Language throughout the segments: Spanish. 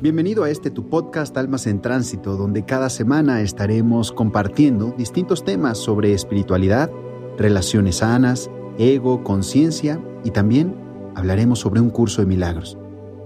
Bienvenido a este tu podcast Almas en Tránsito, donde cada semana estaremos compartiendo distintos temas sobre espiritualidad, relaciones sanas, ego, conciencia y también hablaremos sobre un curso de milagros.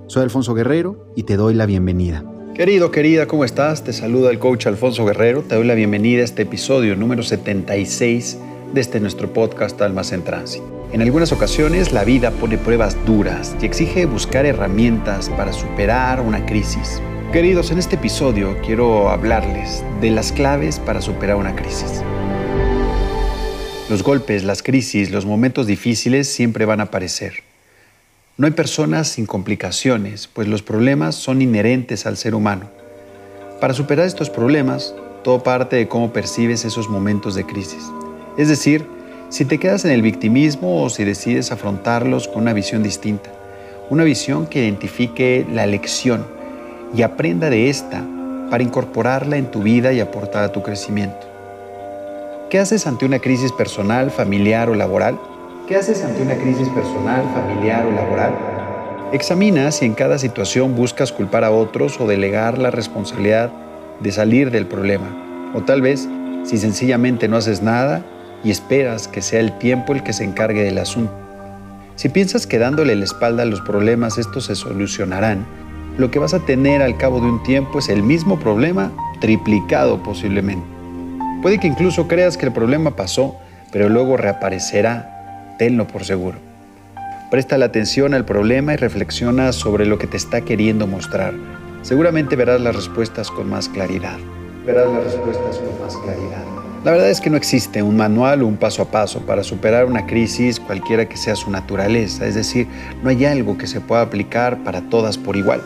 Soy Alfonso Guerrero y te doy la bienvenida. Querido, querida, ¿cómo estás? Te saluda el coach Alfonso Guerrero. Te doy la bienvenida a este episodio número 76 de este nuestro podcast Almas en Tránsito. En algunas ocasiones la vida pone pruebas duras y exige buscar herramientas para superar una crisis. Queridos, en este episodio quiero hablarles de las claves para superar una crisis. Los golpes, las crisis, los momentos difíciles siempre van a aparecer. No hay personas sin complicaciones, pues los problemas son inherentes al ser humano. Para superar estos problemas, todo parte de cómo percibes esos momentos de crisis. Es decir, si te quedas en el victimismo o si decides afrontarlos con una visión distinta, una visión que identifique la lección y aprenda de esta para incorporarla en tu vida y aportar a tu crecimiento. ¿Qué haces ante una crisis personal, familiar o laboral? ¿Qué haces ante una crisis personal, familiar o laboral? Examina si en cada situación buscas culpar a otros o delegar la responsabilidad de salir del problema. O tal vez, si sencillamente no haces nada y esperas que sea el tiempo el que se encargue del asunto. Si piensas que dándole la espalda a los problemas estos se solucionarán, lo que vas a tener al cabo de un tiempo es el mismo problema triplicado posiblemente. Puede que incluso creas que el problema pasó, pero luego reaparecerá, tenlo por seguro. Presta la atención al problema y reflexiona sobre lo que te está queriendo mostrar. Seguramente verás las respuestas con más claridad. Verás las respuestas con más claridad. La verdad es que no existe un manual o un paso a paso para superar una crisis cualquiera que sea su naturaleza, es decir, no hay algo que se pueda aplicar para todas por igual.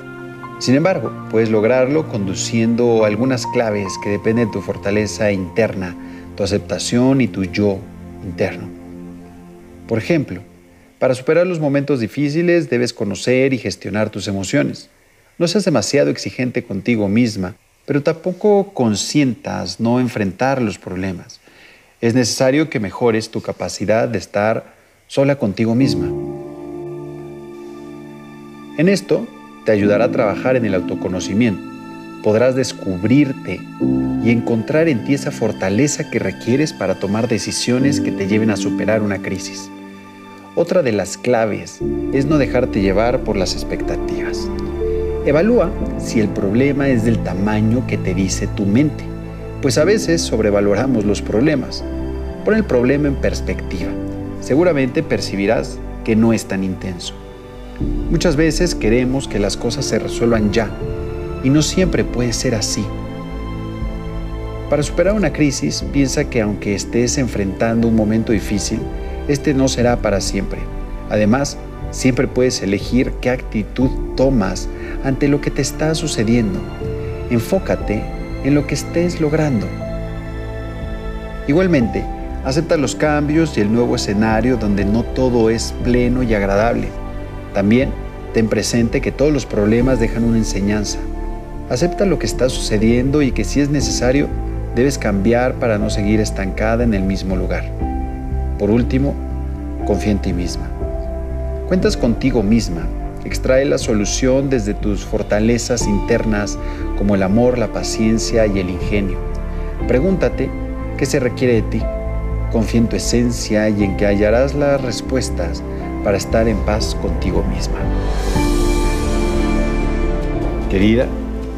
Sin embargo, puedes lograrlo conduciendo algunas claves que dependen de tu fortaleza interna, tu aceptación y tu yo interno. Por ejemplo, para superar los momentos difíciles debes conocer y gestionar tus emociones. No seas demasiado exigente contigo misma pero tampoco consientas no enfrentar los problemas. Es necesario que mejores tu capacidad de estar sola contigo misma. En esto te ayudará a trabajar en el autoconocimiento. Podrás descubrirte y encontrar en ti esa fortaleza que requieres para tomar decisiones que te lleven a superar una crisis. Otra de las claves es no dejarte llevar por las expectativas. Evalúa si el problema es del tamaño que te dice tu mente, pues a veces sobrevaloramos los problemas. Pon el problema en perspectiva. Seguramente percibirás que no es tan intenso. Muchas veces queremos que las cosas se resuelvan ya y no siempre puede ser así. Para superar una crisis, piensa que aunque estés enfrentando un momento difícil, este no será para siempre. Además, siempre puedes elegir qué actitud tomas ante lo que te está sucediendo. Enfócate en lo que estés logrando. Igualmente, acepta los cambios y el nuevo escenario donde no todo es pleno y agradable. También ten presente que todos los problemas dejan una enseñanza. Acepta lo que está sucediendo y que si es necesario, debes cambiar para no seguir estancada en el mismo lugar. Por último, confía en ti misma. Cuentas contigo misma Extrae la solución desde tus fortalezas internas como el amor, la paciencia y el ingenio. Pregúntate qué se requiere de ti. Confía en tu esencia y en que hallarás las respuestas para estar en paz contigo misma. Querida,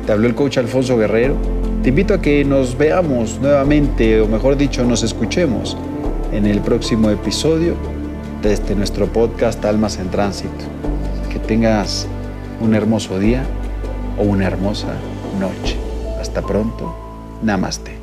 te habló el coach Alfonso Guerrero. Te invito a que nos veamos nuevamente, o mejor dicho, nos escuchemos en el próximo episodio de este nuestro podcast Almas en Tránsito tengas un hermoso día o una hermosa noche. Hasta pronto. Namaste.